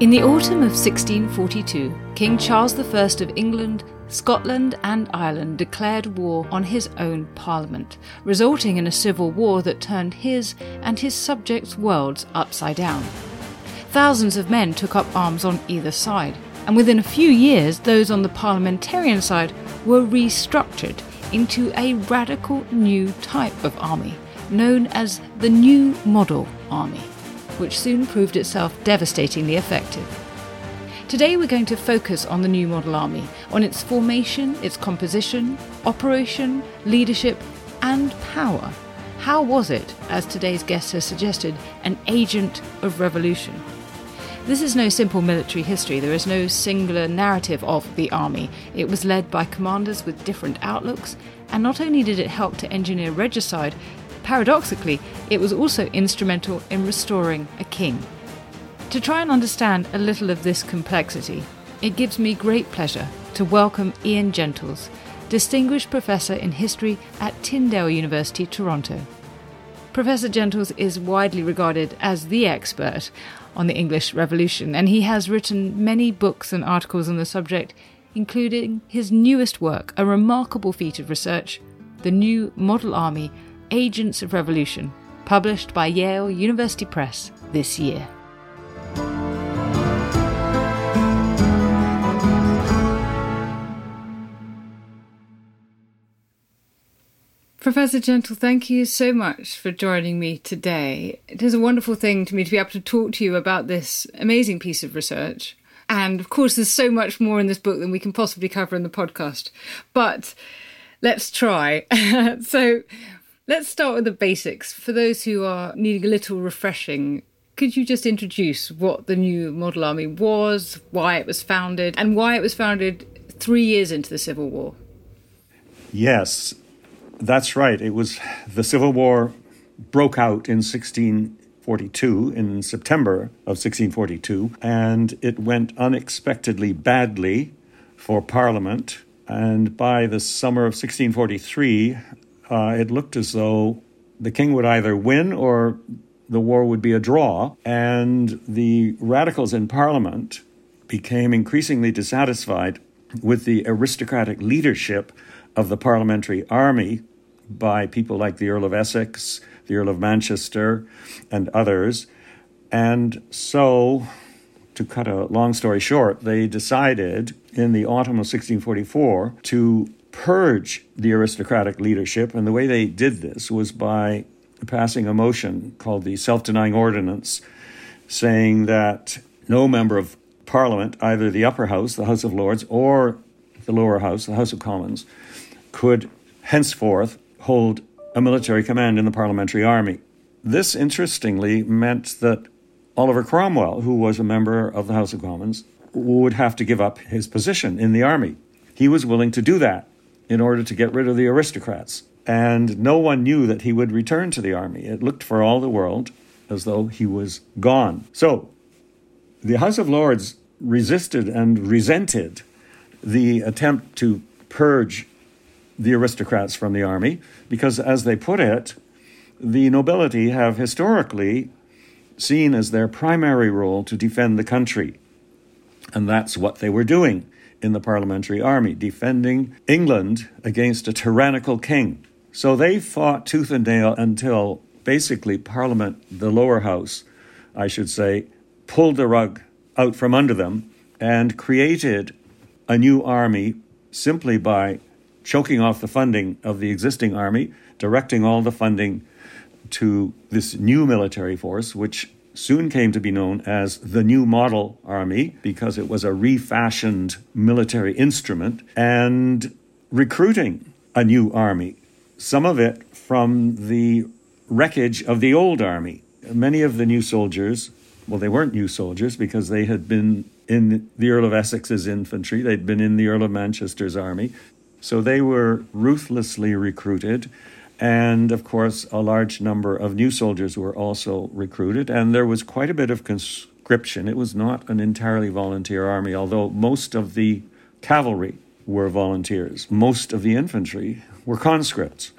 In the autumn of 1642, King Charles I of England, Scotland, and Ireland declared war on his own parliament, resulting in a civil war that turned his and his subjects' worlds upside down. Thousands of men took up arms on either side, and within a few years, those on the parliamentarian side were restructured into a radical new type of army, known as the New Model Army which soon proved itself devastatingly effective. Today we're going to focus on the new model army, on its formation, its composition, operation, leadership, and power. How was it, as today's guest has suggested, an agent of revolution? This is no simple military history. There is no singular narrative of the army. It was led by commanders with different outlooks, and not only did it help to engineer regicide, Paradoxically, it was also instrumental in restoring a king. To try and understand a little of this complexity, it gives me great pleasure to welcome Ian Gentles, Distinguished Professor in History at Tyndale University, Toronto. Professor Gentles is widely regarded as the expert on the English Revolution, and he has written many books and articles on the subject, including his newest work, a remarkable feat of research, The New Model Army Agents of Revolution, published by Yale University Press this year. Professor Gentle, thank you so much for joining me today. It is a wonderful thing to me to be able to talk to you about this amazing piece of research. And of course, there's so much more in this book than we can possibly cover in the podcast. But let's try. so, Let's start with the basics. For those who are needing a little refreshing, could you just introduce what the new Model Army was, why it was founded, and why it was founded three years into the Civil War? Yes, that's right. It was the Civil War broke out in 1642, in September of 1642, and it went unexpectedly badly for Parliament. And by the summer of 1643, uh, it looked as though the king would either win or the war would be a draw. And the radicals in parliament became increasingly dissatisfied with the aristocratic leadership of the parliamentary army by people like the Earl of Essex, the Earl of Manchester, and others. And so, to cut a long story short, they decided in the autumn of 1644 to purge the aristocratic leadership. And the way they did this was by passing a motion called the Self Denying Ordinance, saying that no member of Parliament, either the upper house, the House of Lords, or the lower house, the House of Commons, could henceforth hold a military command in the parliamentary army. This, interestingly, meant that Oliver Cromwell, who was a member of the House of Commons, would have to give up his position in the army. He was willing to do that in order to get rid of the aristocrats. And no one knew that he would return to the army. It looked for all the world as though he was gone. So the House of Lords resisted and resented the attempt to purge the aristocrats from the army because, as they put it, the nobility have historically seen as their primary role to defend the country. And that's what they were doing in the parliamentary army, defending England against a tyrannical king. So they fought tooth and nail until basically Parliament, the lower house, I should say, pulled the rug out from under them and created a new army simply by choking off the funding of the existing army, directing all the funding to this new military force, which soon came to be known as the New Model Army because it was a refashioned military instrument, and recruiting a new army, some of it from the wreckage of the old army. Many of the new soldiers, well, they weren't new soldiers because they had been in the Earl of Essex's infantry, they'd been in the Earl of Manchester's army. So they were ruthlessly recruited. And of course, a large number of new soldiers were also recruited. And there was quite a bit of conscription. It was not an entirely volunteer army, although most of the cavalry were volunteers, most of the infantry were conscripts.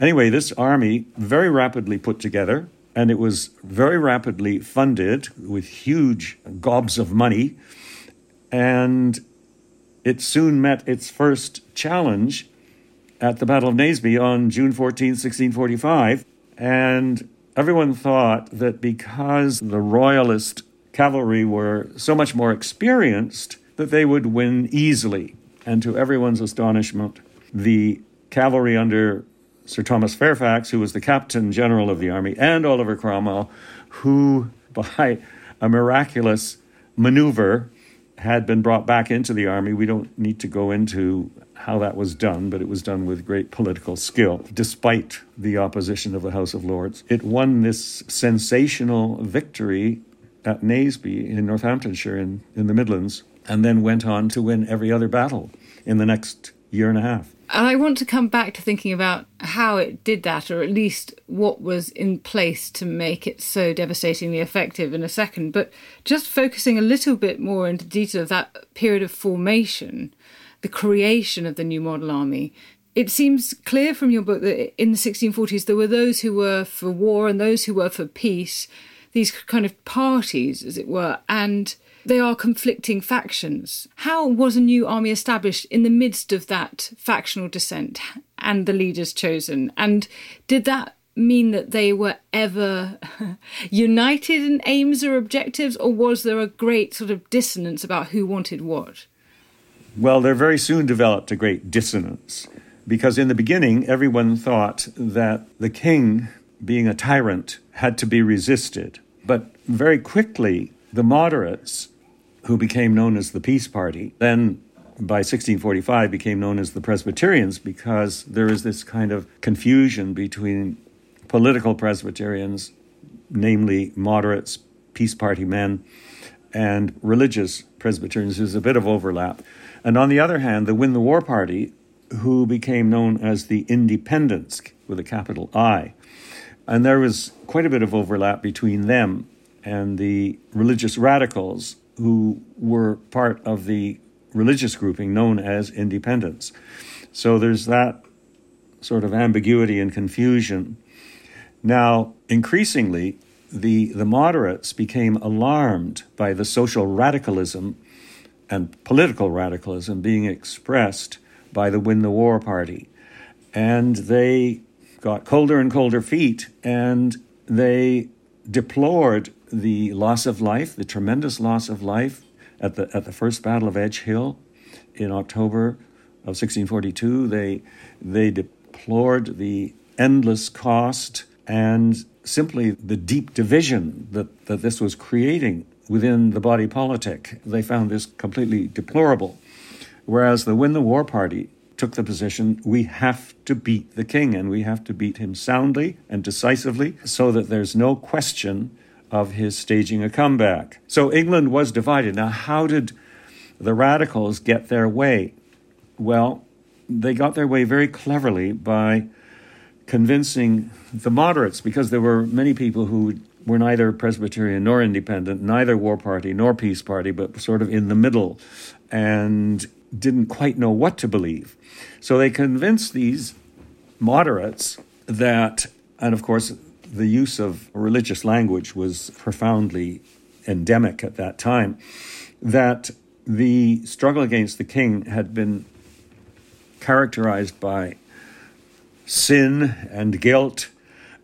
Anyway, this army very rapidly put together, and it was very rapidly funded with huge gobs of money. And it soon met its first challenge at the Battle of Naseby on June 14, 1645. And everyone thought that because the royalist cavalry were so much more experienced, that they would win easily. And to everyone's astonishment, the cavalry under Sir Thomas Fairfax, who was the captain general of the army, and Oliver Cromwell, who, by a miraculous maneuver, had been brought back into the army. We don't need to go into how that was done, but it was done with great political skill, despite the opposition of the House of Lords. It won this sensational victory at Naseby in Northamptonshire in, in the Midlands, and then went on to win every other battle in the next year and a half. And I want to come back to thinking about how it did that, or at least what was in place to make it so devastatingly effective in a second. But just focusing a little bit more into detail of that period of formation, the creation of the new model army. It seems clear from your book that in the 1640s there were those who were for war and those who were for peace, these kind of parties, as it were, and they are conflicting factions. How was a new army established in the midst of that factional dissent and the leaders chosen? And did that mean that they were ever united in aims or objectives, or was there a great sort of dissonance about who wanted what? Well, there very soon developed a great dissonance because in the beginning, everyone thought that the king, being a tyrant, had to be resisted. But very quickly, the moderates, who became known as the Peace Party, then by 1645 became known as the Presbyterians because there is this kind of confusion between political Presbyterians, namely moderates, Peace Party men, and religious Presbyterians. There's a bit of overlap. And on the other hand, the Win the War Party, who became known as the Independents with a capital I. And there was quite a bit of overlap between them and the religious radicals who were part of the religious grouping known as Independents. So there's that sort of ambiguity and confusion. Now, increasingly, the, the moderates became alarmed by the social radicalism and political radicalism being expressed by the Win the War Party. And they got colder and colder feet, and they deplored the loss of life, the tremendous loss of life at the, at the First Battle of Edge Hill in October of 1642. They, they deplored the endless cost and simply the deep division that, that this was creating within the body politic. They found this completely deplorable. Whereas the Win the War Party took the position we have to beat the king and we have to beat him soundly and decisively so that there's no question of his staging a comeback. So England was divided. Now, how did the radicals get their way? Well, they got their way very cleverly by convincing the moderates because there were many people who were neither Presbyterian nor independent, neither war party nor peace party, but sort of in the middle and didn't quite know what to believe. So they convinced these moderates that, and of course, the use of religious language was profoundly endemic at that time, that the struggle against the king had been characterized by sin and guilt,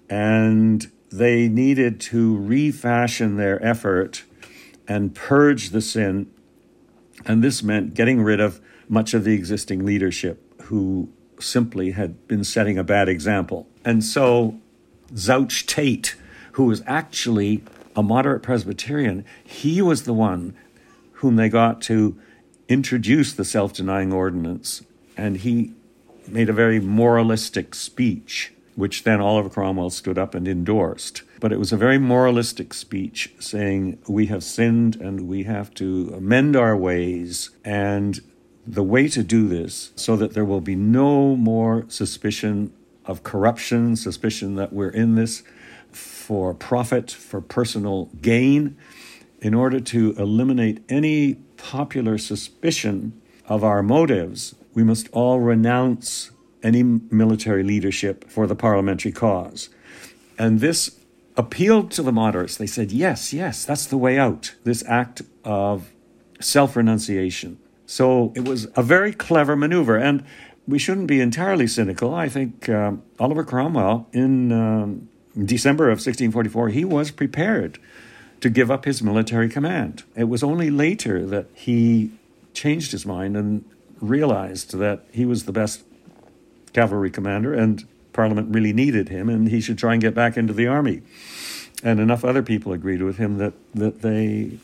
and they needed to refashion their effort and purge the sin. And this meant getting rid of much of the existing leadership who simply had been setting a bad example. And so Zouch Tate, who was actually a moderate Presbyterian, he was the one whom they got to introduce the self denying ordinance. And he made a very moralistic speech, which then Oliver Cromwell stood up and endorsed. But it was a very moralistic speech saying, We have sinned and we have to amend our ways. And the way to do this, so that there will be no more suspicion of corruption, suspicion that we're in this for profit, for personal gain, in order to eliminate any popular suspicion of our motives, we must all renounce any military leadership for the parliamentary cause. And this appealed to the moderates. They said, yes, yes, that's the way out, this act of self renunciation. So it was a very clever maneuver. And we shouldn't be entirely cynical. I think um, Oliver Cromwell, in um, December of 1644, he was prepared to give up his military command. It was only later that he changed his mind and realized that he was the best cavalry commander and Parliament really needed him and he should try and get back into the army. And enough other people agreed with him that, that they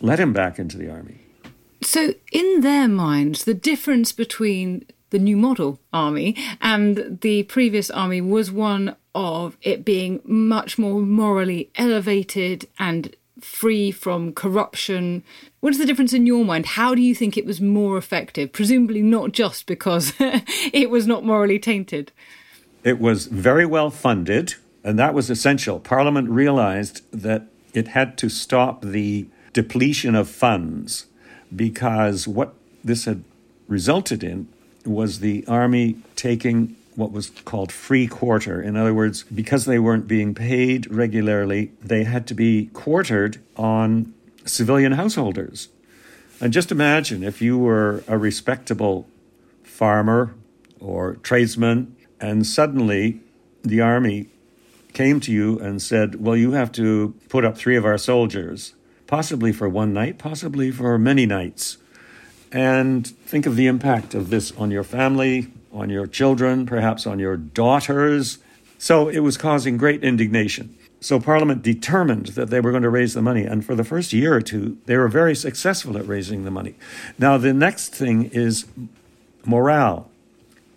let him back into the army. So, in their minds, the difference between the new model army and the previous army was one of it being much more morally elevated and free from corruption. What is the difference in your mind? How do you think it was more effective? Presumably not just because it was not morally tainted. It was very well funded, and that was essential. Parliament realized that it had to stop the depletion of funds because what this had resulted in was the army taking what was called free quarter. In other words, because they weren't being paid regularly, they had to be quartered on civilian householders. And just imagine if you were a respectable farmer or tradesman, and suddenly the army came to you and said, Well, you have to put up three of our soldiers, possibly for one night, possibly for many nights. And think of the impact of this on your family, on your children, perhaps on your daughters. So it was causing great indignation. So Parliament determined that they were going to raise the money. And for the first year or two, they were very successful at raising the money. Now, the next thing is morale.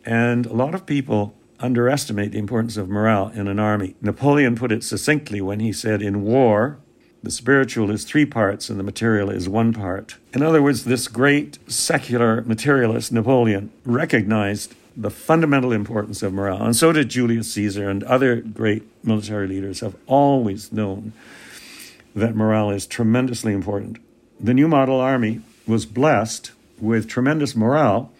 And a lot of people underestimate the importance of morale in an army. Napoleon put it succinctly when he said, In war, the spiritual is three parts and the material is one part. In other words, this great secular materialist, Napoleon, recognized the fundamental importance of morale. And so did Julius Caesar and other great military leaders have always known that morale is tremendously important. The new model army was blessed with tremendous morale.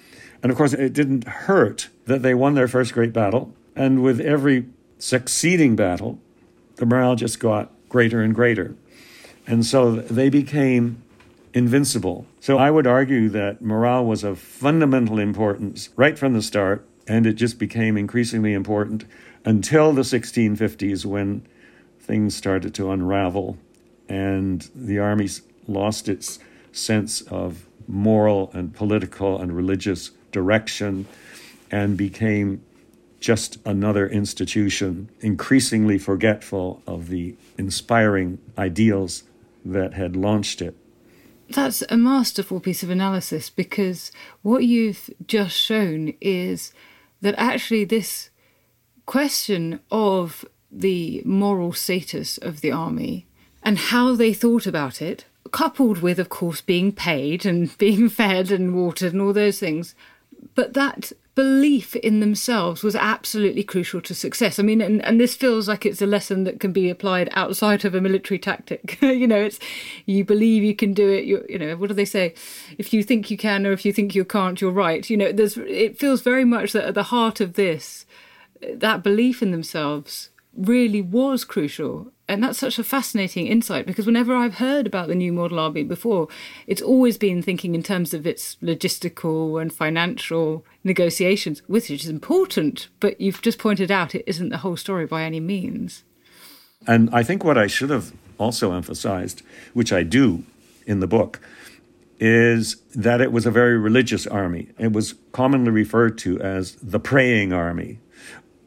And of course, it didn't hurt that they won their first great battle. And with every succeeding battle, the morale just got greater and greater. And so they became invincible. So I would argue that morale was of fundamental importance right from the start, and it just became increasingly important until the 1650s when things started to unravel and the army lost its sense of moral and political and religious direction and became just another institution, increasingly forgetful of the inspiring ideals that had launched it. That's a masterful piece of analysis because what you've just shown is that actually this question of the moral status of the army and how they thought about it, coupled with, of course, being paid and being fed and watered and all those things, but that belief in themselves was absolutely crucial to success. I mean, and, and this feels like it's a lesson that can be applied outside of a military tactic. you know, it's you believe you can do it. You you know, what do they say? If you think you can, or if you think you can't, you're right. You know, there's it feels very much that at the heart of this, that belief in themselves really was crucial. And that's such a fascinating insight because whenever I've heard about the new model army before, it's always been thinking in terms of its logistical and financial negotiations, which is important. But you've just pointed out it isn't the whole story by any means. And I think what I should have also emphasized, which I do in the book, is that it was a very religious army. It was commonly referred to as the praying army,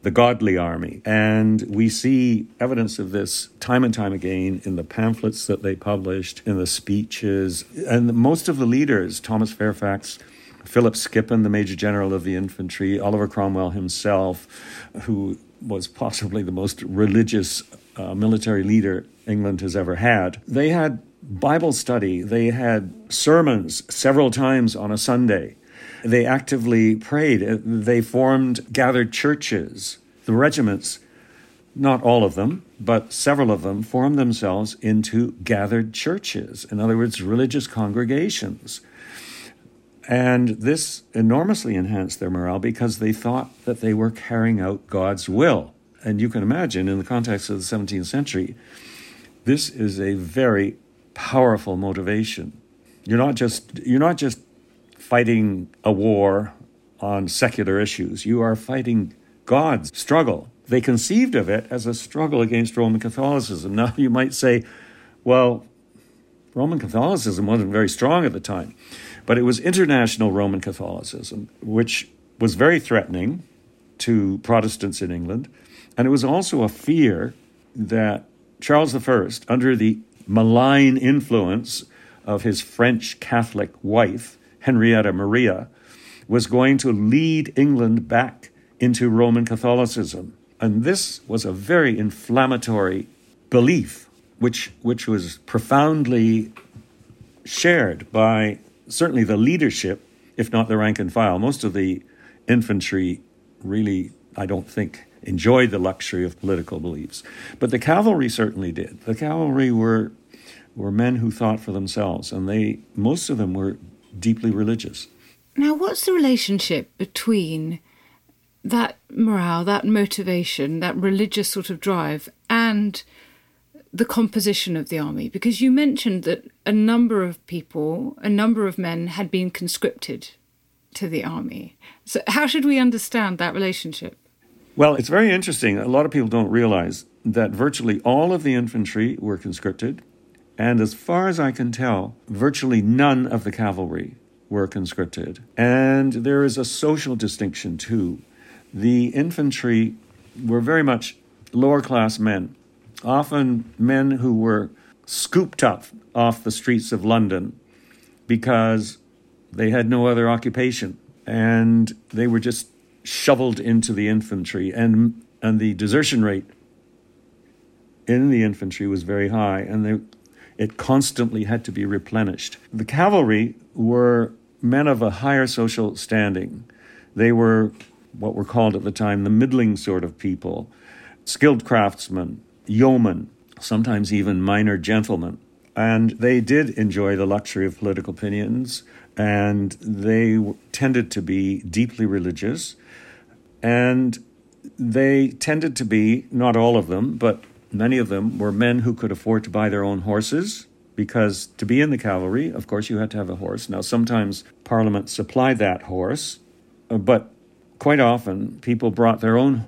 the godly army. And we see evidence of this time and time again in the pamphlets that they published, in the speeches. And most of the leaders, Thomas Fairfax, Philip Skippon, the Major General of the Infantry, Oliver Cromwell himself, who was possibly the most religious uh, military leader England has ever had, they had Bible study. They had sermons several times on a Sunday. They actively prayed. Uh, they formed gathered churches. The regiments, not all of them, but several of them, formed themselves into gathered churches. In other words, religious congregations. And this enormously enhanced their morale because they thought that they were carrying out God's will. And you can imagine, in the context of the 17th century, this is a very powerful motivation. You're not just you're not just fighting a war on secular issues. You are fighting God's struggle. They conceived of it as a struggle against Roman Catholicism. Now you might say, well, Roman Catholicism wasn't very strong at the time, but it was international Roman Catholicism, which was very threatening to Protestants in England. And it was also a fear that Charles I, under the malign influence of his French Catholic wife, Henrietta Maria, was going to lead England back into Roman Catholicism. And this was a very inflammatory belief, which, which was profoundly shared by certainly the leadership, if not the rank and file. Most of the infantry really, I don't think, enjoyed the luxury of political beliefs. But the cavalry certainly did. The cavalry were were men who thought for themselves, and they most of them were deeply religious. Now, what's the relationship between that morale, that motivation, that religious sort of drive, and the composition of the army? Because you mentioned that a number of people, a number of men, had been conscripted to the army. So, how should we understand that relationship? Well, it's very interesting. A lot of people don't realize that virtually all of the infantry were conscripted, and as far as I can tell, virtually none of the cavalry were conscripted. And there is a social distinction too. The infantry were very much lower class men, often men who were scooped up off the streets of London because they had no other occupation and they were just shoveled into the infantry, and and the desertion rate in the infantry was very high, and they, it constantly had to be replenished. The cavalry were men of a higher social standing. They were what were called at the time the middling sort of people, skilled craftsmen, yeomen, sometimes even minor gentlemen. And they did enjoy the luxury of political opinions, and they tended to be deeply religious. And they tended to be, not all of them, but many of them were men who could afford to buy their own horses because to be in the cavalry, of course, you had to have a horse. Now, sometimes Parliament supplied that horse, uh, but quite often people brought their own,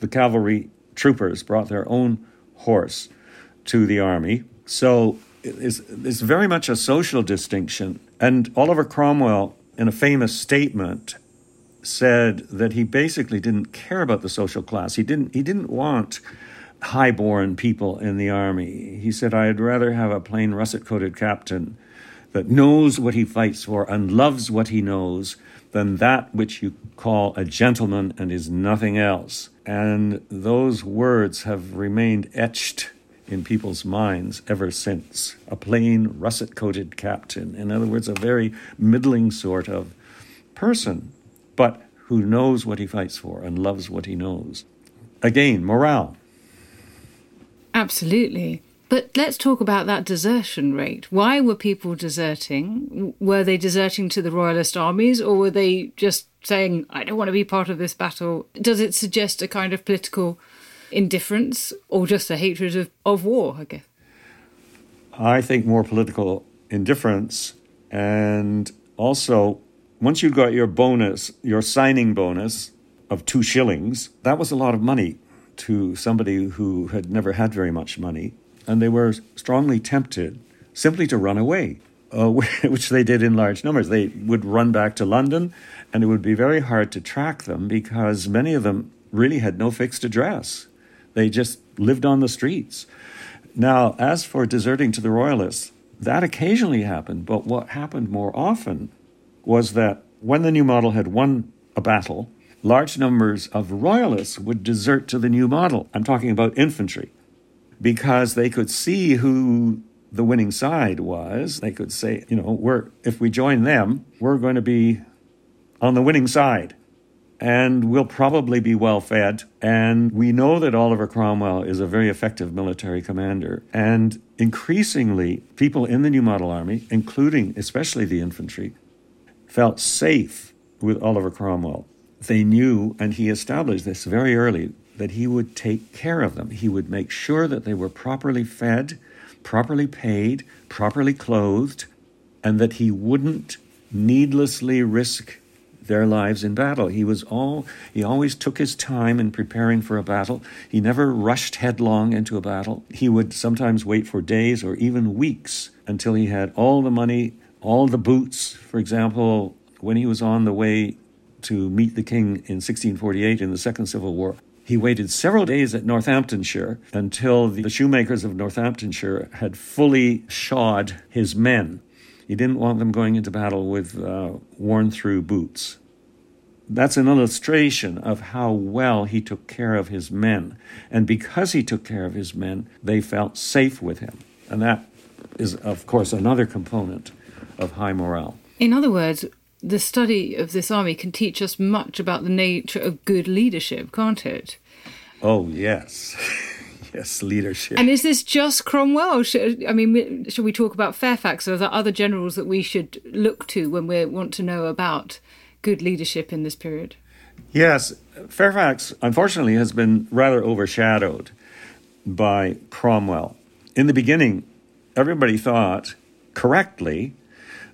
the cavalry troopers brought their own horse to the army. So it's, it's very much a social distinction. And Oliver Cromwell, in a famous statement, said that he basically didn't care about the social class. He didn't he didn't want high-born people in the army. He said I'd rather have a plain russet-coated captain that knows what he fights for and loves what he knows than that which you call a gentleman and is nothing else. And those words have remained etched in people's minds ever since. A plain russet coated captain. In other words, a very middling sort of person but who knows what he fights for and loves what he knows. Again, morale. Absolutely. But let's talk about that desertion rate. Why were people deserting? Were they deserting to the royalist armies or were they just saying, I don't want to be part of this battle? Does it suggest a kind of political indifference or just a hatred of, of war, I guess? I think more political indifference. And also, once you got your bonus, your signing bonus of two shillings, that was a lot of money to somebody who had never had very much money. And they were strongly tempted simply to run away, uh, which they did in large numbers. They would run back to London, and it would be very hard to track them because many of them really had no fixed address. They just lived on the streets. Now, as for deserting to the Royalists, that occasionally happened, but what happened more often was that when the new model had won a battle, large numbers of Royalists would desert to the new model. I'm talking about infantry, because they could see who the winning side was. They could say, you know, we're, if we join them, we're going to be on the winning side and we'll probably be well fed. And we know that Oliver Cromwell is a very effective military commander. And increasingly, people in the New Model Army, including especially the infantry, felt safe with Oliver Cromwell. They knew, and he established this very early, that he would take care of them. He would make sure that they were properly fed, properly paid, properly clothed, and that he wouldn't needlessly risk their lives in battle. He was all he always took his time in preparing for a battle. He never rushed headlong into a battle. He would sometimes wait for days or even weeks until he had all the money, all the boots. For example, when he was on the way to meet the king in 1648 in the Second Civil War, he waited several days at Northamptonshire until the shoemakers of Northamptonshire had fully shod his men. He didn't want them going into battle with uh, worn through boots. That's an illustration of how well he took care of his men. And because he took care of his men, they felt safe with him. And that is, of course, another component of high morale. In other words, the study of this army can teach us much about the nature of good leadership, can't it? Oh, yes. yes, leadership. And is this just Cromwell? Should, I mean, should we talk about Fairfax? Or are there other generals that we should look to when we want to know about good leadership in this period? Yes, Fairfax, unfortunately, has been rather overshadowed by Cromwell. In the beginning, everybody thought correctly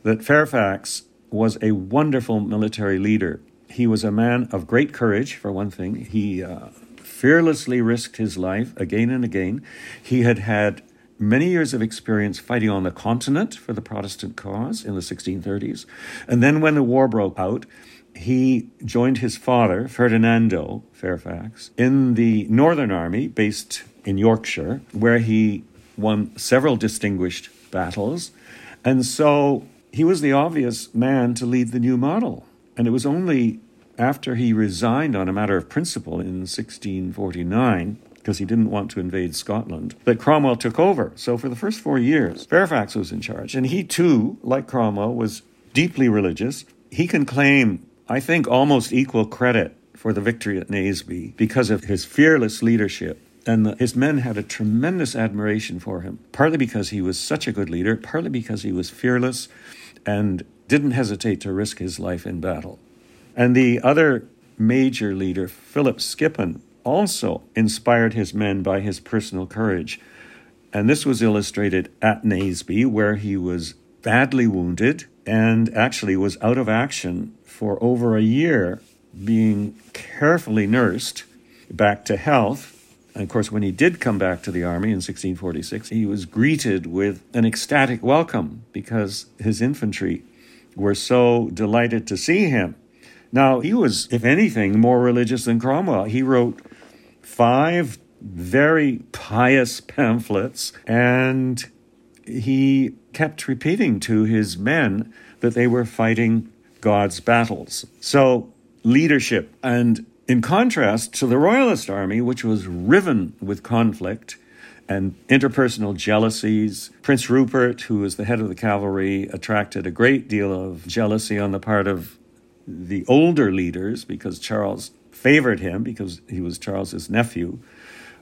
that Fairfax was a wonderful military leader. He was a man of great courage, for one thing. He uh, fearlessly risked his life again and again. He had had many years of experience fighting on the continent for the Protestant cause in the 1630s. And then when the war broke out, he joined his father, Ferdinando Fairfax, in the Northern Army based in Yorkshire, where he won several distinguished battles. And so he was the obvious man to lead the new model. And it was only after he resigned on a matter of principle in 1649, because he didn't want to invade Scotland, that Cromwell took over. So for the first four years, Fairfax was in charge. And he too, like Cromwell, was deeply religious. He can claim, I think, almost equal credit for the victory at Naseby because of his fearless leadership. And the, his men had a tremendous admiration for him, partly because he was such a good leader, partly because he was fearless and didn't hesitate to risk his life in battle. And the other major leader, Philip Skippon, also inspired his men by his personal courage. And this was illustrated at Naseby, where he was badly wounded and actually was out of action for over a year, being carefully nursed back to health. And of course, when he did come back to the army in 1646, he was greeted with an ecstatic welcome because his infantry were so delighted to see him. Now, he was, if anything, more religious than Cromwell. He wrote five very pious pamphlets, and he kept repeating to his men that they were fighting God's battles. So, leadership. And in contrast to the Royalist army, which was riven with conflict and interpersonal jealousies, Prince Rupert, who was the head of the cavalry, attracted a great deal of jealousy on the part of the older leaders because Charles favored him because he was Charles's nephew.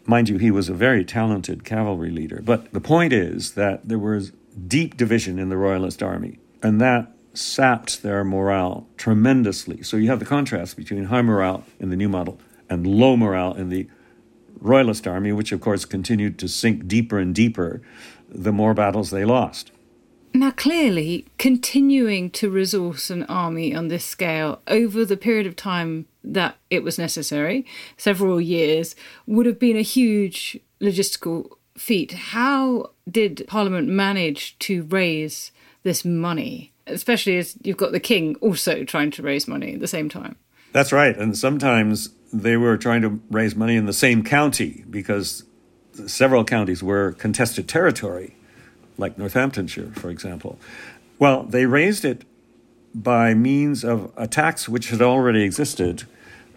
Mind you, he was a very talented cavalry leader. But the point is that there was deep division in the Royalist army, and that sapped their morale tremendously. So you have the contrast between high morale in the new model and low morale in the Royalist army, which of course continued to sink deeper and deeper the more battles they lost. Now, clearly, continuing to resource an army on this scale over the period of time that it was necessary, several years, would have been a huge logistical feat. How did Parliament manage to raise this money, especially as you've got the King also trying to raise money at the same time? That's right. And sometimes they were trying to raise money in the same county because several counties were contested territory, like Northamptonshire, for example. Well, they raised it by means of a tax which had already existed,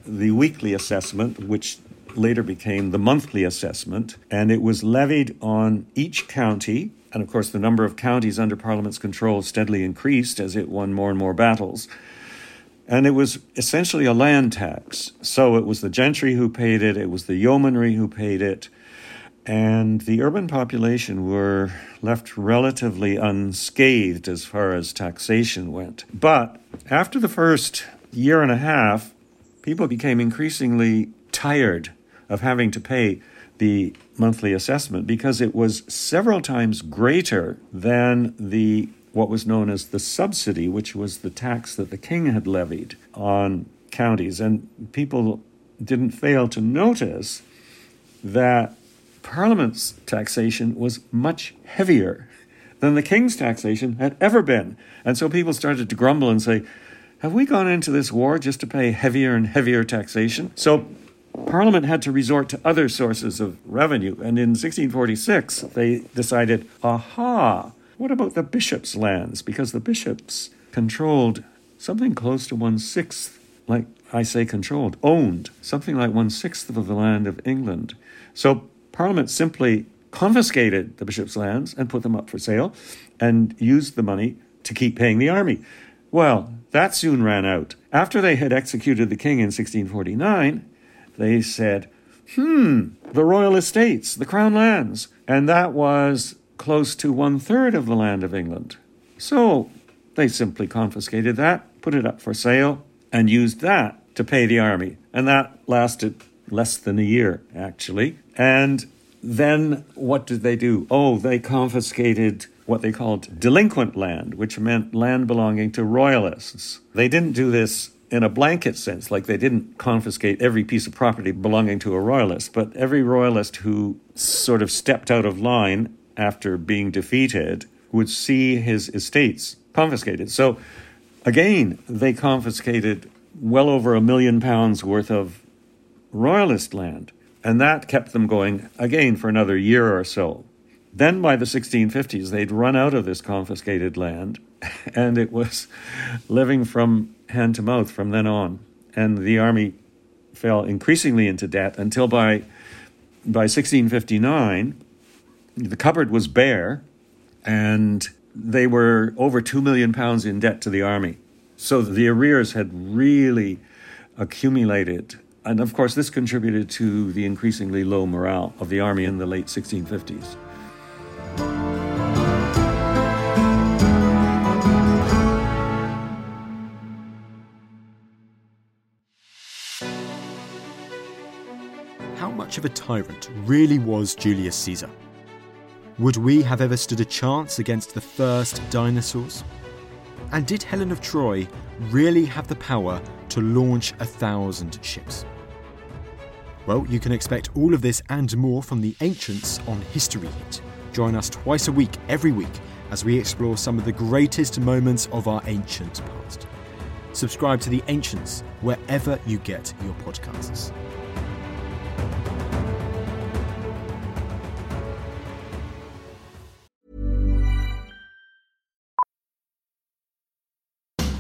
the weekly assessment, which later became the monthly assessment, and it was levied on each county. And of course, the number of counties under Parliament's control steadily increased as it won more and more battles. And it was essentially a land tax. So it was the gentry who paid it, it was the yeomanry who paid it, and the urban population were left relatively unscathed as far as taxation went. But after the first year and a half, people became increasingly tired of having to pay the monthly assessment because it was several times greater than the what was known as the subsidy, which was the tax that the king had levied on counties. And people didn't fail to notice that Parliament's taxation was much heavier than the king's taxation had ever been. And so people started to grumble and say, Have we gone into this war just to pay heavier and heavier taxation? So Parliament had to resort to other sources of revenue. And in 1646, they decided, aha, what about the bishops' lands? Because the bishops controlled something close to one sixth, like I say controlled, owned something like one sixth of the land of England. So Parliament simply confiscated the bishops' lands and put them up for sale and used the money to keep paying the army. Well, that soon ran out. After they had executed the king in 1649, they said, hmm, the royal estates, the crown lands. And that was close to one third of the land of England. So they simply confiscated that, put it up for sale, and used that to pay the army. And that lasted less than a year, actually. And then what did they do? Oh, they confiscated what they called delinquent land, which meant land belonging to royalists. They didn't do this in a blanket sense, like they didn't confiscate every piece of property belonging to a royalist, but every royalist who sort of stepped out of line after being defeated, would see his estates confiscated. So, again, they confiscated well over a million pounds worth of royalist land. And that kept them going again for another year or so. Then by the 1650s, they'd run out of this confiscated land, and it was living from hand to mouth from then on. And the army fell increasingly into debt until by, by 1659, the cupboard was bare, and they were over two million pounds in debt to the army. So the arrears had really accumulated. And of course, this contributed to the increasingly low morale of the army in the late 1650s. Of a tyrant really was Julius Caesar? Would we have ever stood a chance against the first dinosaurs? And did Helen of Troy really have the power to launch a thousand ships? Well, you can expect all of this and more from the ancients on History Hit. Join us twice a week, every week, as we explore some of the greatest moments of our ancient past. Subscribe to The Ancients wherever you get your podcasts.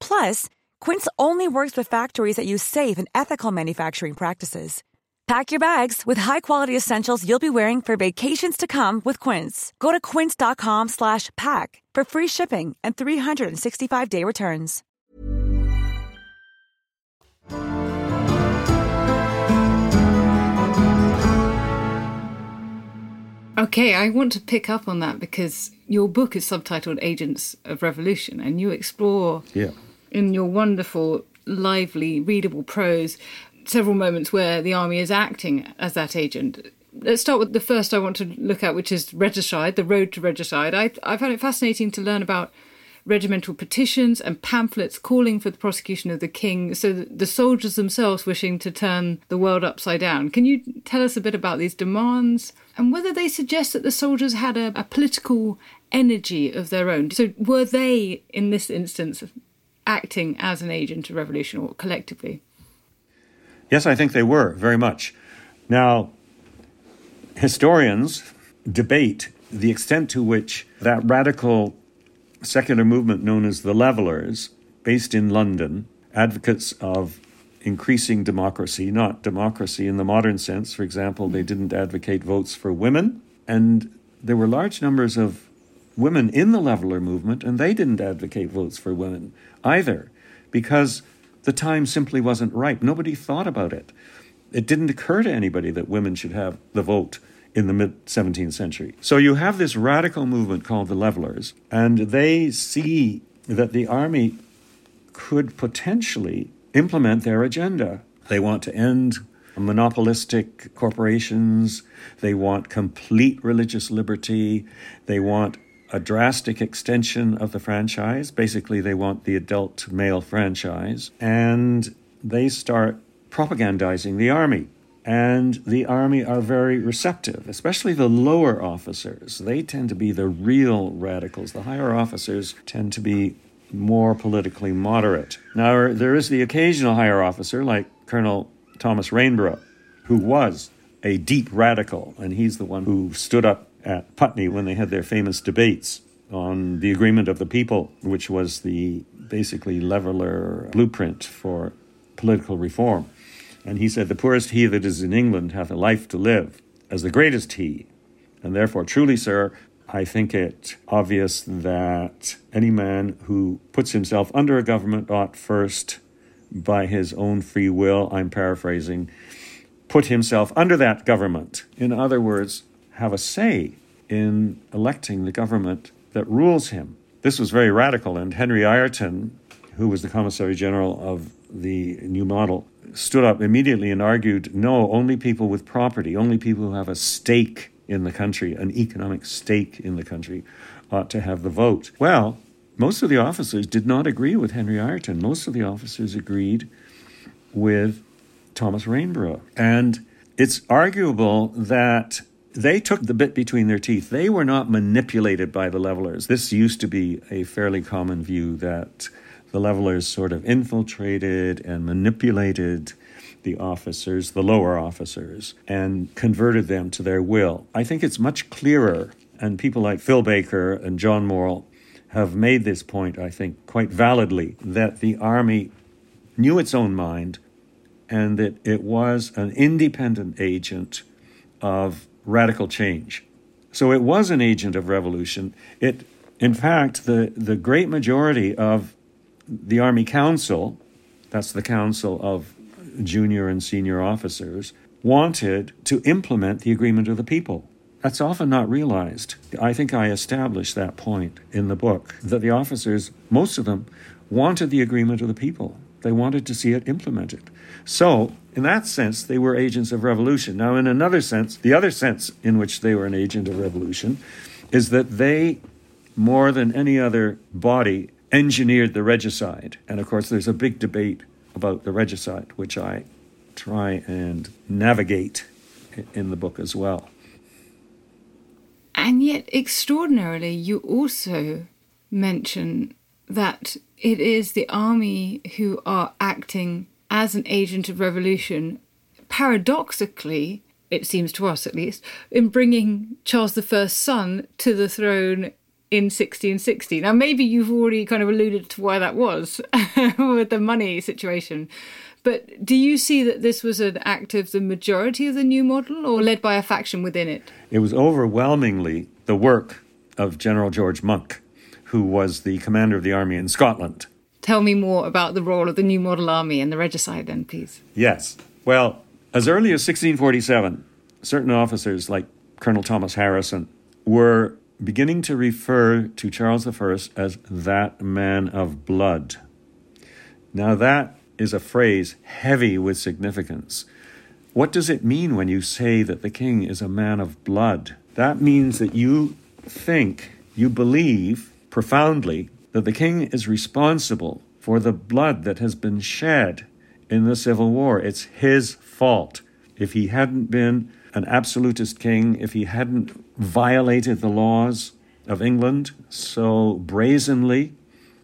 Plus, Quince only works with factories that use safe and ethical manufacturing practices. Pack your bags with high-quality essentials you'll be wearing for vacations to come with Quince. Go to quince.com slash pack for free shipping and 365-day returns. Okay, I want to pick up on that because your book is subtitled Agents of Revolution, and you explore Yeah. In your wonderful, lively, readable prose several moments where the army is acting as that agent. Let's start with the first I want to look at, which is regicide, the road to regicide. I, I found it fascinating to learn about regimental petitions and pamphlets calling for the prosecution of the king, so the soldiers themselves wishing to turn the world upside down. Can you tell us a bit about these demands and whether they suggest that the soldiers had a, a political energy of their own? So, were they, in this instance, acting as an agent of revolution or collectively? Yes, I think they were very much. Now, historians debate the extent to which that radical secular movement known as the Levelers, based in London, advocates of increasing democracy, not democracy in the modern sense. For example, they didn't advocate votes for women, and there were large numbers of women in the Leveler movement, and they didn't advocate votes for women either, because the time simply wasn't ripe. Nobody thought about it. It didn't occur to anybody that women should have the vote in the mid 17th century. So you have this radical movement called the Levelers, and they see that the army could potentially implement their agenda. They want to end monopolistic corporations, they want complete religious liberty, they want a drastic extension of the franchise. Basically, they want the adult male franchise, and they start propagandizing the army. And the army are very receptive, especially the lower officers. They tend to be the real radicals. The higher officers tend to be more politically moderate. Now, there is the occasional higher officer, like Colonel Thomas Rainborough, who was a deep radical, and he's the one who stood up at Putney when they had their famous debates on the agreement of the people, which was the basically leveler blueprint for political reform. And he said, The poorest he that is in England hath a life to live, as the greatest he. And therefore, truly, sir, I think it obvious that any man who puts himself under a government ought first, by his own free will, I'm paraphrasing, put himself under that government. In other words, have a say in electing the government that rules him. This was very radical, and Henry Ireton, who was the Commissary General of the New Model, stood up immediately and argued no, only people with property, only people who have a stake in the country, an economic stake in the country, ought to have the vote. Well, most of the officers did not agree with Henry Ireton. Most of the officers agreed with Thomas Rainborough. And it's arguable that they took the bit between their teeth. They were not manipulated by the levelers. This used to be a fairly common view that the levelers sort of infiltrated and manipulated the officers, the lower officers, and converted them to their will. I think it's much clearer, and people like Phil Baker and John Morrill have made this point, I think, quite validly, that the army knew its own mind and that it was an independent agent of radical change. So it was an agent of revolution. It, in fact, the, the great majority of the Army Council, that's the council of junior and senior officers, wanted to implement the agreement of the people. That's often not realized. I think I established that point in the book that the officers, most of them, wanted the agreement of the people. They wanted to see it implemented. So, in that sense, they were agents of revolution. Now, in another sense, the other sense in which they were an agent of revolution is that they, more than any other body, engineered the regicide. And of course, there's a big debate about the regicide, which I try and navigate in the book as well. And yet, extraordinarily, you also mention that it is the army who are acting as an agent of revolution, paradoxically, it seems to us at least, in bringing Charles I's son to the throne in 1660. Now, maybe you've already kind of alluded to why that was with the money situation. But do you see that this was an act of the majority of the new model or led by a faction within it? It was overwhelmingly the work of General George Monk, who was the commander of the army in Scotland. Tell me more about the role of the new model army and the regicide, then, please. Yes. Well, as early as 1647, certain officers like Colonel Thomas Harrison were beginning to refer to Charles I as that man of blood. Now, that is a phrase heavy with significance. What does it mean when you say that the king is a man of blood? That means that you think, you believe profoundly that the king is responsible for the blood that has been shed in the Civil War. It's his fault. If he hadn't been an absolutist king, if he hadn't violated the laws of England so brazenly,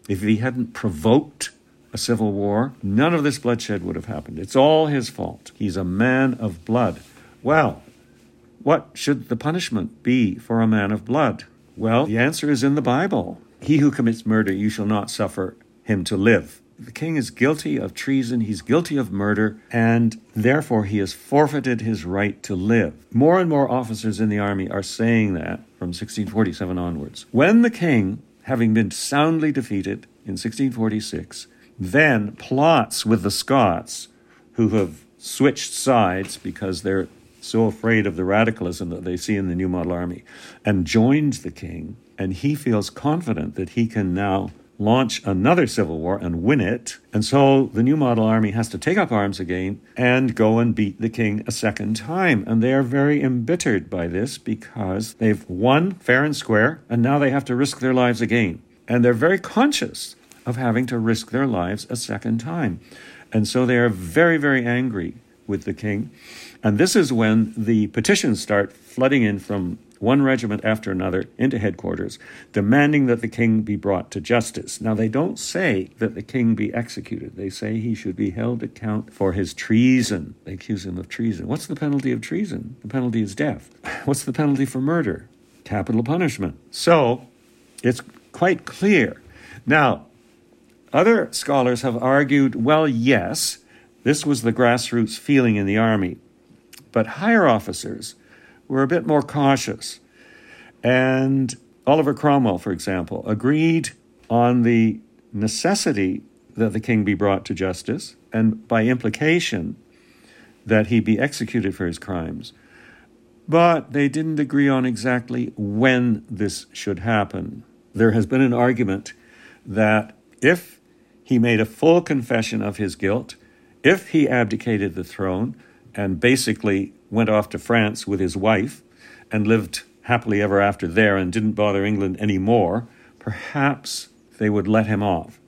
if he hadn't provoked a civil war, none of this bloodshed would have happened. It's all his fault. He's a man of blood. Well, what should the punishment be for a man of blood? Well, the answer is in the Bible. He who commits murder, you shall not suffer him to live. The king is guilty of treason, he's guilty of murder, and therefore he has forfeited his right to live. More and more officers in the army are saying that from 1647 onwards. When the king, having been soundly defeated in 1646, then plots with the Scots, who have switched sides because they're so afraid of the radicalism that they see in the New Model Army, and joins the king, and he feels confident that he can now launch another civil war and win it. And so the New Model Army has to take up arms again and go and beat the king a second time. And they are very embittered by this because they've won fair and square, and now they have to risk their lives again. And they're very conscious of having to risk their lives a second time. And so they are very, very angry with the king. And this is when the petitions start flooding in from one regiment after another into headquarters, demanding that the king be brought to justice. Now, they don't say that the king be executed. They say he should be held account for his treason. They accuse him of treason. What's the penalty of treason? The penalty is death. What's the penalty for murder? Capital punishment. So, it's quite clear. Now, other scholars have argued well, yes, this was the grassroots feeling in the army, but higher officers were a bit more cautious. And Oliver Cromwell, for example, agreed on the necessity that the king be brought to justice, and by implication, that he be executed for his crimes. But they didn't agree on exactly when this should happen. There has been an argument that if he made a full confession of his guilt, if he abdicated the throne and basically went off to France with his wife and lived happily ever after there and didn't bother England anymore, perhaps they would let him off.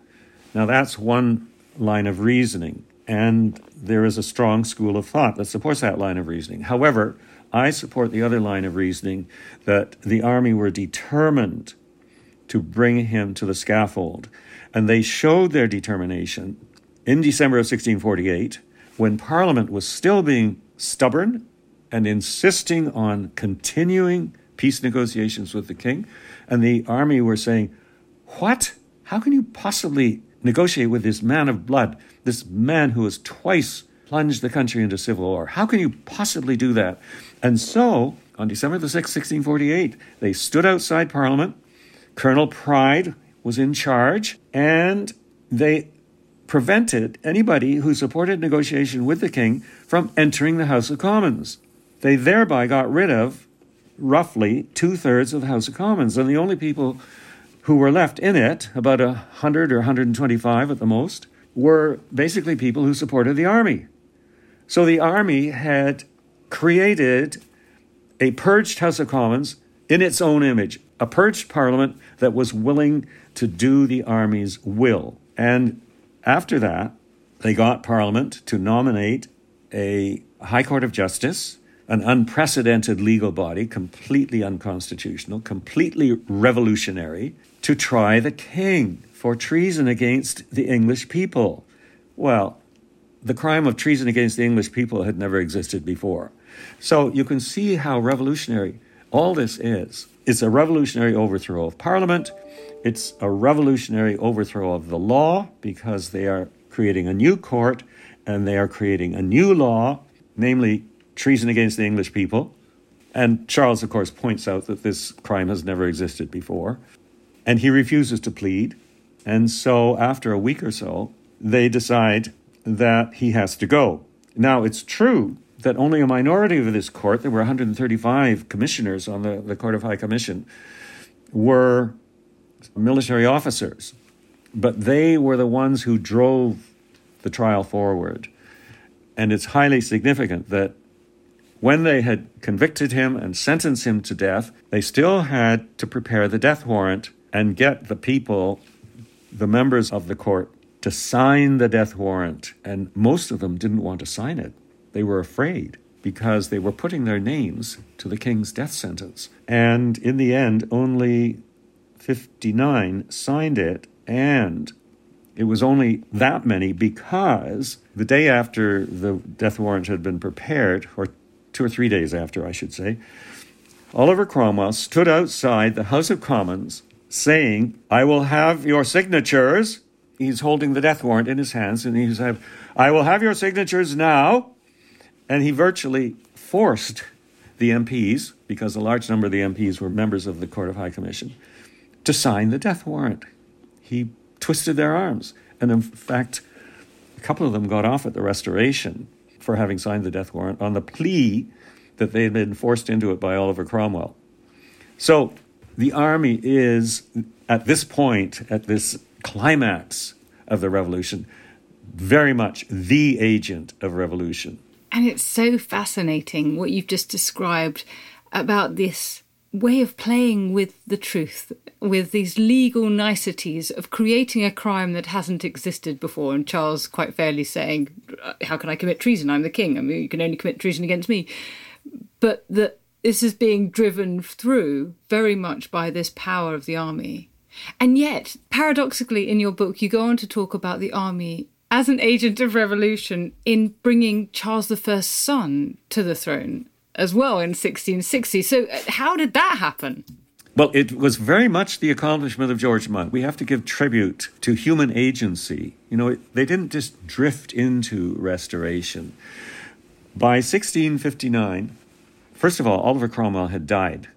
Now, that's one line of reasoning, and there is a strong school of thought that supports that line of reasoning. However, I support the other line of reasoning that the army were determined to bring him to the scaffold, and they showed their determination in December of 1648 when Parliament was still being stubborn and insisting on continuing peace negotiations with the king. And the army were saying, What? How can you possibly negotiate with this man of blood, this man who has twice plunged the country into civil war? How can you possibly do that? And so, on December the 6th, 1648, they stood outside Parliament. Colonel Pride was in charge, and they prevented anybody who supported negotiation with the king from entering the House of Commons. They thereby got rid of roughly two thirds of the House of Commons. And the only people who were left in it, about 100 or 125 at the most, were basically people who supported the army. So the army had created a purged House of Commons in its own image, a purged parliament that was willing to do the army's will. And after that, they got parliament to nominate a High Court of Justice, an unprecedented legal body, completely unconstitutional, completely revolutionary, to try the king for treason against the English people. Well, the crime of treason against the English people had never existed before. So you can see how revolutionary all this is. It's a revolutionary overthrow of Parliament. It's a revolutionary overthrow of the law because they are creating a new court and they are creating a new law, namely treason against the English people. And Charles, of course, points out that this crime has never existed before. And he refuses to plead. And so, after a week or so, they decide that he has to go. Now, it's true that only a minority of this court, there were 135 commissioners on the, the Court of High Commission, were military officers. But they were the ones who drove the trial forward. And it's highly significant that when they had convicted him and sentenced him to death, they still had to prepare the death warrant and get the people, the members of the court, to sign the death warrant. And most of them didn't want to sign it. They were afraid because they were putting their names to the king's death sentence. And in the end, only 59 signed it, and it was only that many because the day after the death warrant had been prepared, or two or three days after, I should say, Oliver Cromwell stood outside the House of Commons saying, I will have your signatures he's holding the death warrant in his hands, and he said, I will have your signatures now. And he virtually forced the MPs, because a large number of the MPs were members of the Court of High Commission, to sign the death warrant. He twisted their arms. And in fact, a couple of them got off at the Restoration for having signed the death warrant on the plea that they had been forced into it by Oliver Cromwell. So the army is, at this point, at this climax of the revolution, very much the agent of revolution. And it's so fascinating what you've just described about this way of playing with the truth, with these legal niceties of creating a crime that hasn't existed before. And Charles quite fairly saying, How can I commit treason? I'm the king. I mean, you can only commit treason against me. But that this is being driven through very much by this power of the army and yet, paradoxically, in your book, you go on to talk about the army as an agent of revolution in bringing Charles I's son to the throne as well in 1660. So, uh, how did that happen? Well, it was very much the accomplishment of George Monk. We have to give tribute to human agency. You know, they didn't just drift into restoration. By 1659, first of all, Oliver Cromwell had died.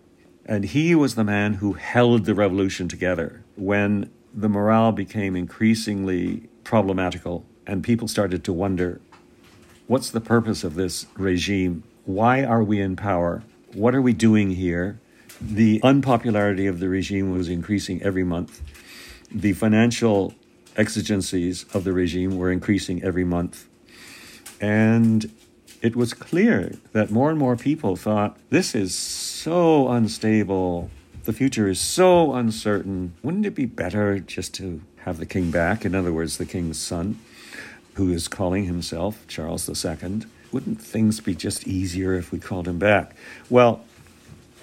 And he was the man who held the revolution together when the morale became increasingly problematical and people started to wonder what's the purpose of this regime? Why are we in power? What are we doing here? The unpopularity of the regime was increasing every month. The financial exigencies of the regime were increasing every month. And it was clear that more and more people thought this is so unstable. The future is so uncertain. Wouldn't it be better just to have the king back? In other words, the king's son, who is calling himself Charles II. Wouldn't things be just easier if we called him back? Well,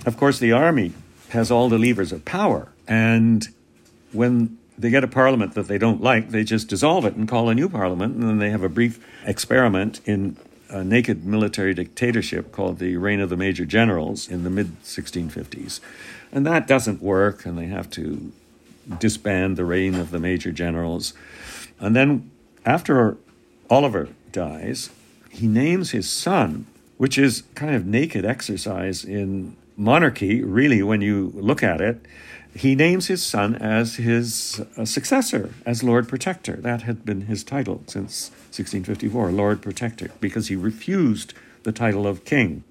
of course, the army has all the levers of power. And when they get a parliament that they don't like, they just dissolve it and call a new parliament. And then they have a brief experiment in a naked military dictatorship called the Reign of the Major Generals in the mid 1650s. And that doesn't work, and they have to disband the Reign of the Major Generals. And then after Oliver dies, he names his son, which is kind of naked exercise in monarchy, really, when you look at it. He names his son as his uh, successor, as Lord Protector. That had been his title since 1654, Lord Protector, because he refused the title of king.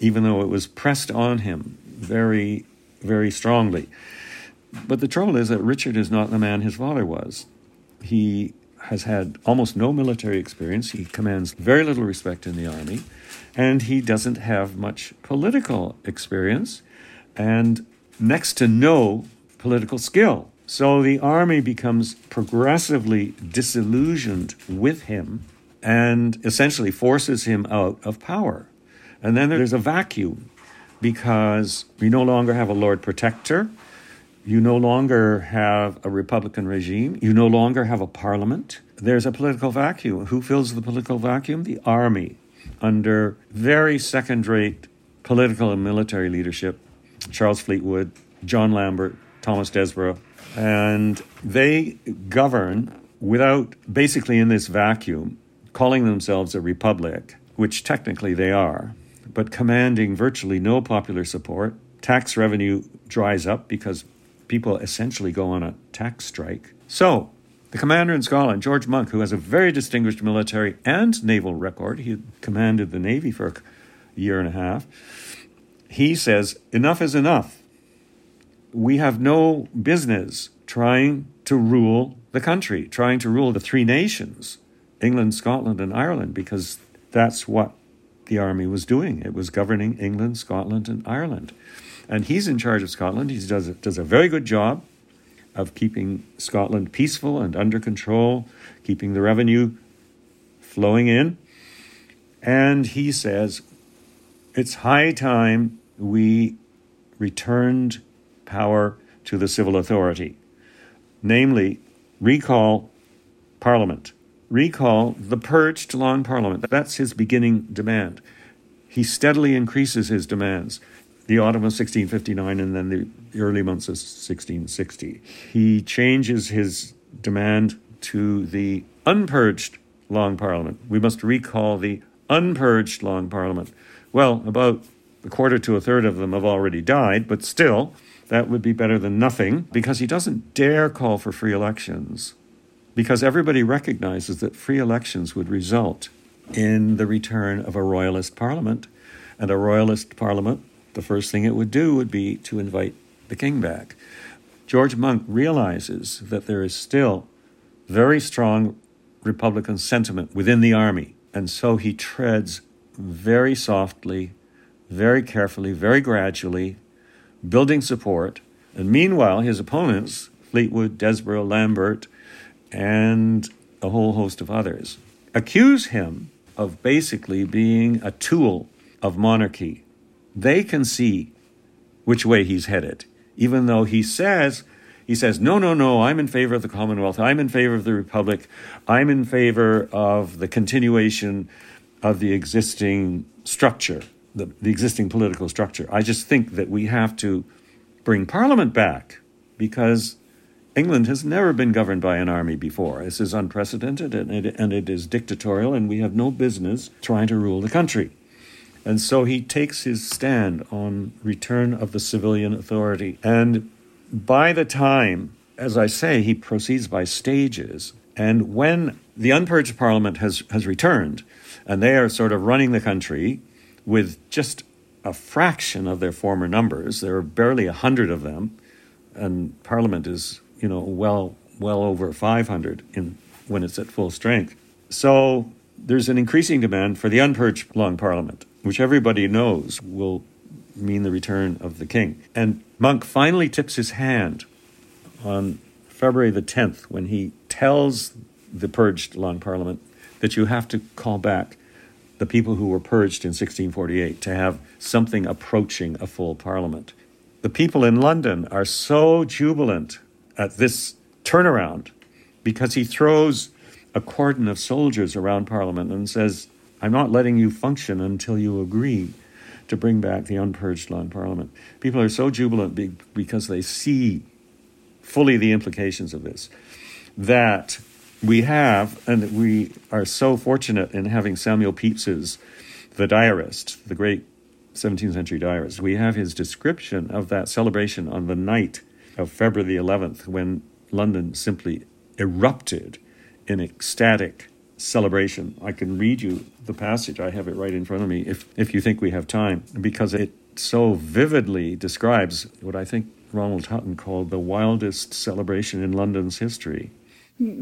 even though it was pressed on him very, very strongly. But the trouble is that Richard is not the man his father was. He has had almost no military experience. He commands very little respect in the army, and he doesn't have much political experience and next to no political skill. So the army becomes progressively disillusioned with him and essentially forces him out of power. And then there's a vacuum because we no longer have a Lord Protector. You no longer have a Republican regime. You no longer have a parliament. There's a political vacuum. Who fills the political vacuum? The army, under very second rate political and military leadership Charles Fleetwood, John Lambert, Thomas Desborough. And they govern without, basically in this vacuum, calling themselves a republic, which technically they are, but commanding virtually no popular support. Tax revenue dries up because people essentially go on a tax strike. So, the commander in Scotland, George Monk, who has a very distinguished military and naval record, he commanded the Navy for a year and a half, he says, enough is enough. We have no business trying to rule the country, trying to rule the three nations, England, Scotland, and Ireland, because that's what the army was doing. It was governing England, Scotland, and Ireland. And he's in charge of Scotland. He does, does a very good job of keeping Scotland peaceful and under control, keeping the revenue flowing in. And he says, it's high time we returned power to the civil authority, namely, recall Parliament, recall the purged Long Parliament. That's his beginning demand. He steadily increases his demands the autumn of 1659 and then the early months of 1660. He changes his demand to the unpurged Long Parliament. We must recall the unpurged Long Parliament. Well, about a quarter to a third of them have already died, but still, that would be better than nothing because he doesn't dare call for free elections because everybody recognizes that free elections would result in the return of a royalist parliament. And a royalist parliament, the first thing it would do would be to invite the king back. George Monk realizes that there is still very strong Republican sentiment within the army, and so he treads very softly very carefully, very gradually, building support. And meanwhile, his opponents, Fleetwood, Desborough, Lambert, and a whole host of others, accuse him of basically being a tool of monarchy. They can see which way he's headed, even though he says, he says, no, no, no, I'm in favor of the Commonwealth. I'm in favor of the Republic. I'm in favor of the continuation of the existing structure the, the existing political structure. I just think that we have to bring Parliament back because England has never been governed by an army before. This is unprecedented and it, and it is dictatorial, and we have no business trying to rule the country. And so he takes his stand on return of the civilian authority. And by the time, as I say, he proceeds by stages. And when the unpurged parliament has, has returned, and they are sort of running the country, with just a fraction of their former numbers. There are barely a hundred of them, and Parliament is, you know, well well over 500 in when it's at full strength. So there's an increasing demand for the unpurged Long Parliament, which everybody knows will mean the return of the king. And Monk finally tips his hand on February the 10th when he tells the purged Long Parliament that you have to call back the people who were purged in 1648 to have something approaching a full parliament. The people in London are so jubilant at this turnaround because he throws a cordon of soldiers around Parliament and says, I'm not letting you function until you agree to bring back the unpurged Long Parliament. People are so jubilant because they see fully the implications of this that we have, and we are so fortunate in having Samuel Pepys's The Diarist, the great 17th century diarist. We have his description of that celebration on the night of February the 11th when London simply erupted in ecstatic celebration. I can read you the passage. I have it right in front of me if, if you think we have time, because it so vividly describes what I think Ronald Hutton called the wildest celebration in London's history.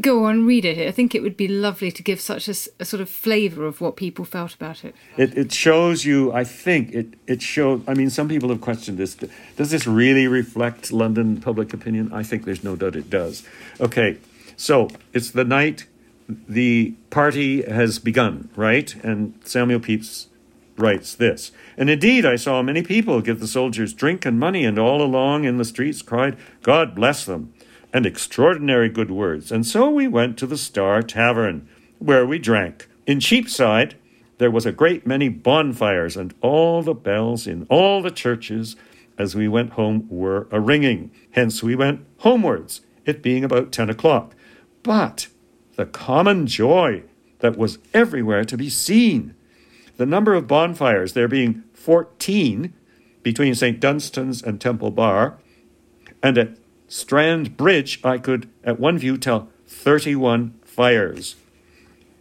Go on, read it. I think it would be lovely to give such a, a sort of flavour of what people felt about it. it. It shows you, I think, it, it shows, I mean, some people have questioned this. Does this really reflect London public opinion? I think there's no doubt it does. Okay, so it's the night the party has begun, right? And Samuel Pepys writes this. And indeed, I saw many people give the soldiers drink and money, and all along in the streets cried, God bless them, and extraordinary good words. And so we went to the Star Tavern, where we drank. In Cheapside, there was a great many bonfires, and all the bells in all the churches as we went home were a ringing. Hence we went homewards, it being about ten o'clock. But the common joy that was everywhere to be seen. The number of bonfires, there being 14 between St. Dunstan's and Temple Bar, and at Strand Bridge, I could at one view tell 31 fires.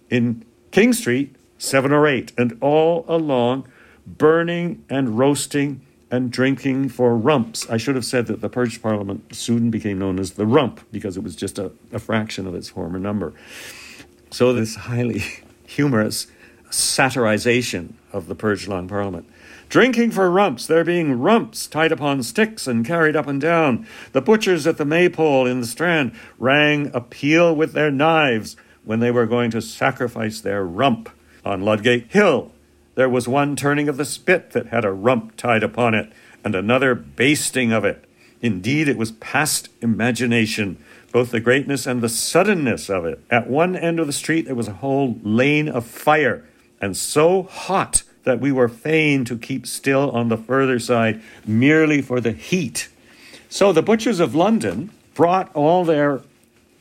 In King Street, seven or eight, and all along burning and roasting and drinking for rumps. I should have said that the Purge Parliament soon became known as the Rump because it was just a, a fraction of its former number. So, this highly humorous satirization of the Purge Long Parliament. Drinking for rumps, there being rumps tied upon sticks and carried up and down. The butchers at the maypole in the Strand rang a peal with their knives when they were going to sacrifice their rump. On Ludgate Hill, there was one turning of the spit that had a rump tied upon it, and another basting of it. Indeed, it was past imagination, both the greatness and the suddenness of it. At one end of the street there was a whole lane of fire, and so hot that we were fain to keep still on the further side merely for the heat. So the butchers of London brought all their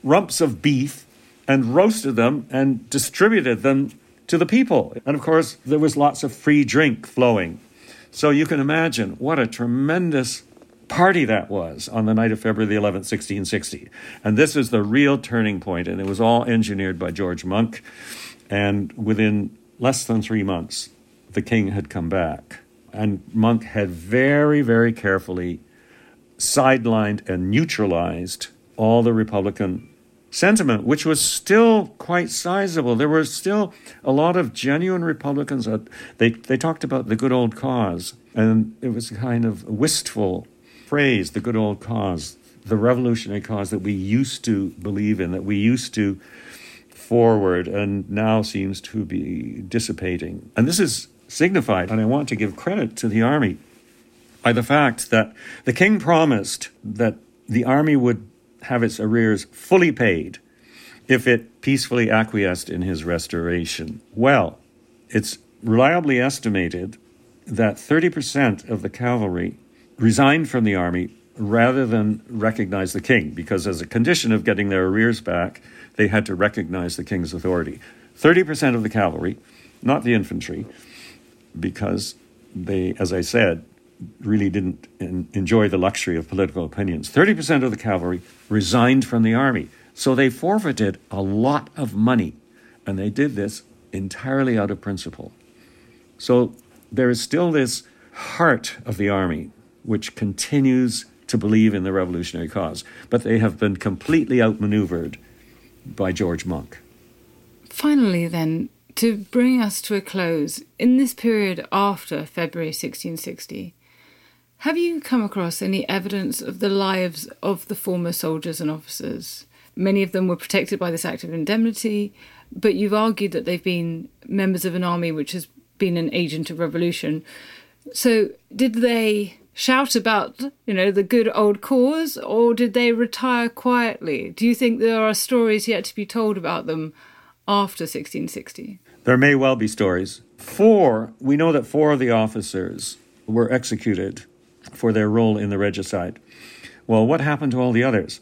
rumps of beef and roasted them and distributed them to the people. And of course, there was lots of free drink flowing. So you can imagine what a tremendous party that was on the night of February the 11th, 1660. And this is the real turning point, and it was all engineered by George Monk. And within less than three months, the king had come back. And Monk had very, very carefully sidelined and neutralized all the Republican sentiment, which was still quite sizable. There were still a lot of genuine Republicans. They, they talked about the good old cause, and it was kind of wistful phrase, the good old cause, the revolutionary cause that we used to believe in, that we used to forward, and now seems to be dissipating. And this is signified, and I want to give credit to the army, by the fact that the king promised that the army would have its arrears fully paid if it peacefully acquiesced in his restoration. Well, it's reliably estimated that 30% of the cavalry resigned from the army rather than recognize the king, because as a condition of getting their arrears back, they had to recognize the king's authority. 30% of the cavalry, not the infantry, because they, as I said, really didn't enjoy the luxury of political opinions. 30% of the cavalry resigned from the army. So they forfeited a lot of money. And they did this entirely out of principle. So there is still this heart of the army which continues to believe in the revolutionary cause, but they have been completely outmaneuvered by George Monk. Finally, then, to bring us to a close, in this period after February 1660, have you come across any evidence of the lives of the former soldiers and officers? Many of them were protected by this Act of Indemnity, but you've argued that they've been members of an army which has been an agent of revolution. So, did they shout about, you know, the good old cause, or did they retire quietly? Do you think there are stories yet to be told about them after 1660? There may well be stories. Four, we know that four of the officers were executed for their role in the regicide. Well, what happened to all the others?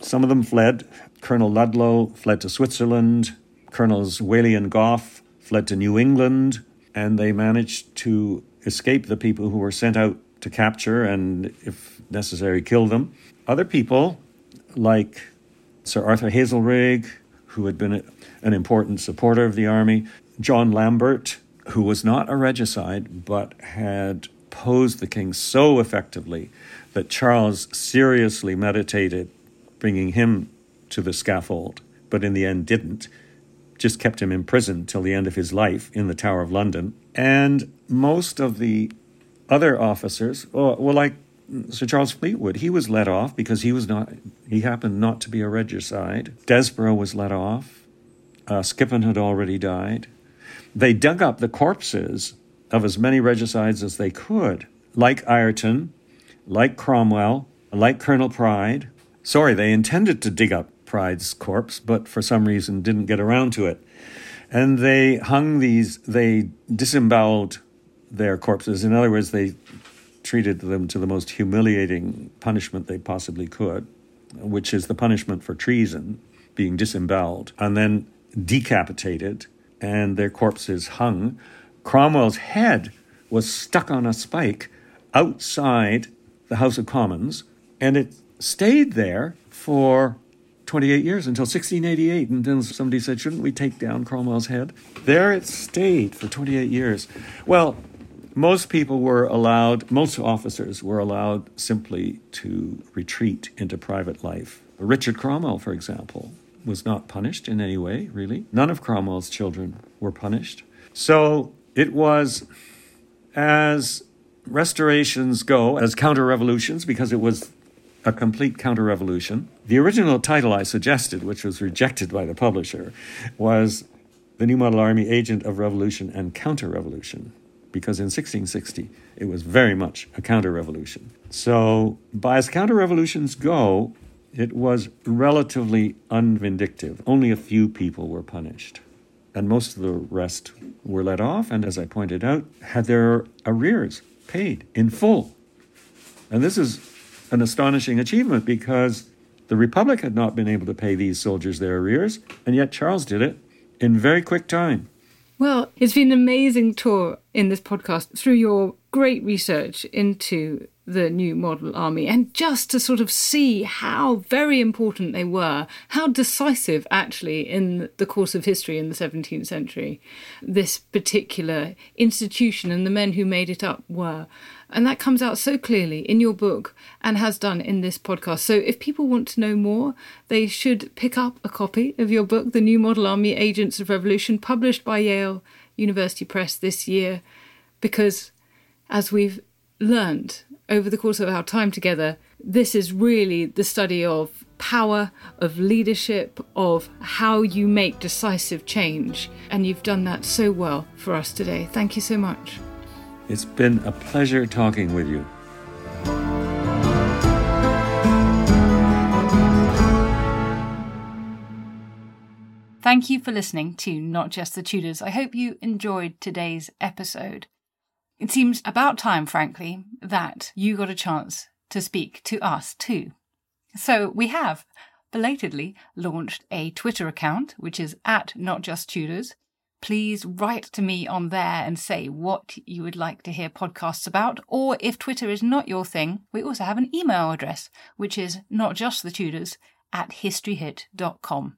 Some of them fled. Colonel Ludlow fled to Switzerland. Colonels Whalley and Goffe fled to New England, and they managed to escape the people who were sent out to capture and, if necessary, kill them. Other people, like Sir Arthur Hazelrigg, who had been an important supporter of the army, John Lambert, who was not a regicide but had opposed the king so effectively that Charles seriously meditated bringing him to the scaffold, but in the end didn't. Just kept him in prison till the end of his life in the Tower of London. And most of the other officers, well, like Sir Charles Fleetwood, he was let off because he was not, he happened not to be a regicide. Desborough was let off. Uh, Skippon had already died. They dug up the corpses of as many regicides as they could, like Ireton, like Cromwell, like Colonel Pride. Sorry, they intended to dig up Pride's corpse, but for some reason didn't get around to it. And they hung these, they disemboweled their corpses. In other words, they treated them to the most humiliating punishment they possibly could, which is the punishment for treason, being disemboweled, and then decapitated, and their corpses hung Cromwell's head was stuck on a spike outside the House of Commons, and it stayed there for 28 years until 1688. And then somebody said, Shouldn't we take down Cromwell's head? There it stayed for 28 years. Well, most people were allowed, most officers were allowed simply to retreat into private life. Richard Cromwell, for example, was not punished in any way, really. None of Cromwell's children were punished. So it was as restorations go, as counter revolutions, because it was a complete counter revolution. The original title I suggested, which was rejected by the publisher, was The New Model Army Agent of Revolution and Counter Revolution, because in 1660 it was very much a counter revolution. So, by as counter revolutions go, it was relatively unvindictive. Only a few people were punished and most of the rest were let off, and as I pointed out, had their arrears paid in full. And this is an astonishing achievement because the Republic had not been able to pay these soldiers their arrears, and yet Charles did it in very quick time. Well, it's been an amazing tour in this podcast through your great research into the new model army and just to sort of see how very important they were, how decisive actually in the course of history in the 17th century this particular institution and the men who made it up were. And that comes out so clearly in your book and has done in this podcast. So if people want to know more, they should pick up a copy of your book, The New Model Army Agents of Revolution, published by Yale University Press this year, because as we've learned over the course of our time together, this is really the study of power, of leadership, of how you make decisive change. And you've done that so well for us today. Thank you so much. It's been a pleasure talking with you. Thank you for listening to Not Just the Tudors. I hope you enjoyed today's episode. It seems about time, frankly, that you got a chance to speak to us too. So we have belatedly launched a Twitter account, which is at Not Just Tudors. Please write to me on there and say what you would like to hear podcasts about. Or if Twitter is not your thing, we also have an email address, which is notjustthetudors at historyhit.com.